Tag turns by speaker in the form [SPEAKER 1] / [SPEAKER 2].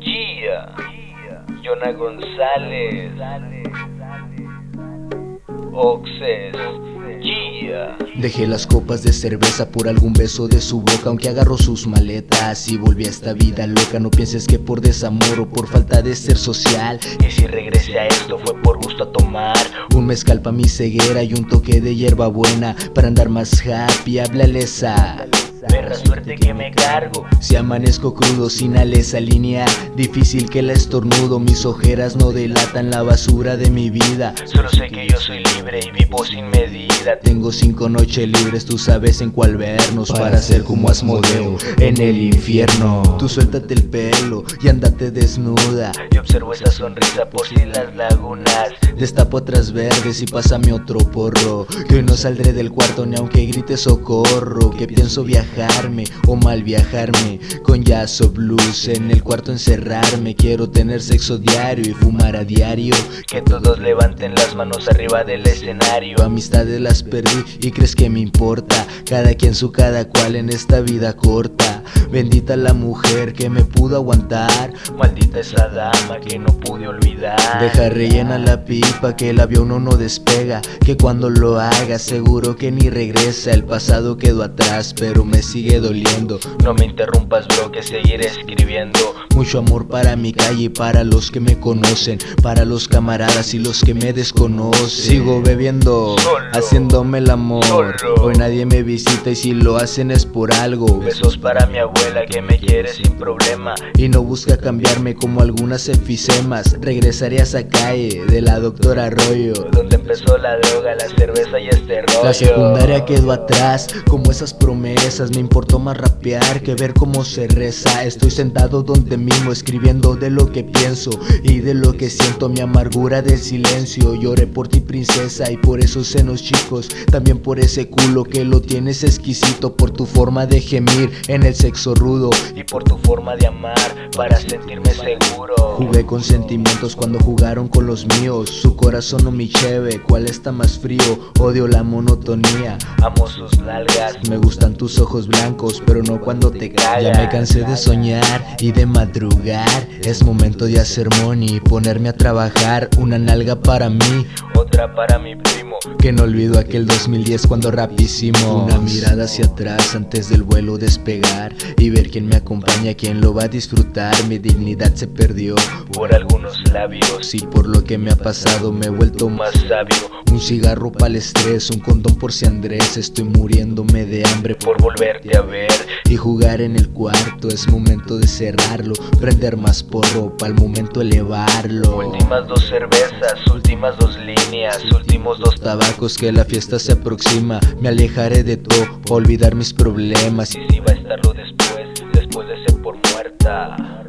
[SPEAKER 1] Gia, Jonah González, Oxes, Gia.
[SPEAKER 2] Dejé las copas de cerveza por algún beso de su boca, aunque agarró sus maletas y volví a esta vida loca. No pienses que por desamor o por falta de ser social.
[SPEAKER 1] Y si regresé a esto fue por gusto a tomar.
[SPEAKER 2] Un mezcal pa' mi ceguera y un toque de hierba buena para andar más happy. Háblale esa.
[SPEAKER 1] Perra suerte que me cargo.
[SPEAKER 2] Si amanezco crudo sin esa línea, difícil que la estornudo. Mis ojeras no delatan la basura de mi vida.
[SPEAKER 1] Solo sé que yo soy libre y vivo sin medida.
[SPEAKER 2] Tengo cinco noches libres, tú sabes en cuál vernos para ser como Asmodeo en el infierno. Tú suéltate el pelo y andate desnuda.
[SPEAKER 1] Y observo esa sonrisa por si las lagunas.
[SPEAKER 2] Destapo otras verdes y pásame otro porro. Que hoy no saldré del cuarto ni aunque grite socorro. Que pienso viajar o mal viajarme. Con jazz o blues en el cuarto encerrarme. Quiero tener sexo diario y fumar a diario.
[SPEAKER 1] Que todos levanten las manos arriba del escenario.
[SPEAKER 2] Amistades las perdí y crees que me importa. Cada quien su cada cual en esta vida corta bendita la mujer que me pudo aguantar
[SPEAKER 1] maldita esa dama que no pude olvidar
[SPEAKER 2] deja rellena la pipa que el avión no despega que cuando lo haga seguro que ni regresa el pasado quedó atrás pero me sigue doliendo.
[SPEAKER 1] No me interrumpas, bro, que seguiré escribiendo.
[SPEAKER 2] Mucho amor para mi calle y para los que me conocen, para los camaradas y los que me desconocen. Sigo bebiendo, haciéndome el amor. Hoy nadie me visita y si lo hacen es por algo.
[SPEAKER 1] Besos para mi abuela que me quiere sin problema.
[SPEAKER 2] Y no busca cambiarme como algunas enfisemas. Regresaré a esa calle de la doctora Arroyo.
[SPEAKER 1] Donde empezó la droga, la cerveza y este rollo.
[SPEAKER 2] La secundaria quedó atrás, como esas promesas. Me importó más rapear que ver cómo se reza. Estoy sentado donde mismo escribiendo de lo que pienso y de lo que siento. Mi amargura del silencio. Lloré por ti, princesa, y por esos senos chicos. También por ese culo que lo tienes exquisito. Por tu forma de gemir en el sexo rudo.
[SPEAKER 1] Y por tu forma de amar para sentirme seguro.
[SPEAKER 2] Jugué con sentimientos cuando jugaron con los míos. Su corazón no mi cheve, ¿cuál está más frío? Odio la monotonía.
[SPEAKER 1] Amo sus nalgas.
[SPEAKER 2] Me gustan tus ojos blancos, pero no cuando te callas. Ya me cansé de soñar y de madrugar. Es momento de hacer money, ponerme a trabajar. Una nalga para mí,
[SPEAKER 1] otra para mi primo.
[SPEAKER 2] Que no olvido aquel 2010 cuando rapísimo. Una mirada hacia atrás antes del vuelo despegar. Y ver quién me acompaña, quién lo va a disfrutar. Mi dignidad se perdió
[SPEAKER 1] por algunos labios.
[SPEAKER 2] Y por lo que me ha pasado me he vuelto
[SPEAKER 1] más sabio.
[SPEAKER 2] Un cigarro para el estrés, un condón por si Andrés. Estoy muriéndome de hambre
[SPEAKER 1] por volverte a ver
[SPEAKER 2] y jugar en el cuarto. Es momento de cerrarlo, prender más porro para el momento elevarlo.
[SPEAKER 1] Últimas dos cervezas, últimas dos líneas, últimos dos
[SPEAKER 2] tabacos que la fiesta se aproxima. Me alejaré de todo, olvidar mis problemas.
[SPEAKER 1] Y si va después, después de ser por muerta.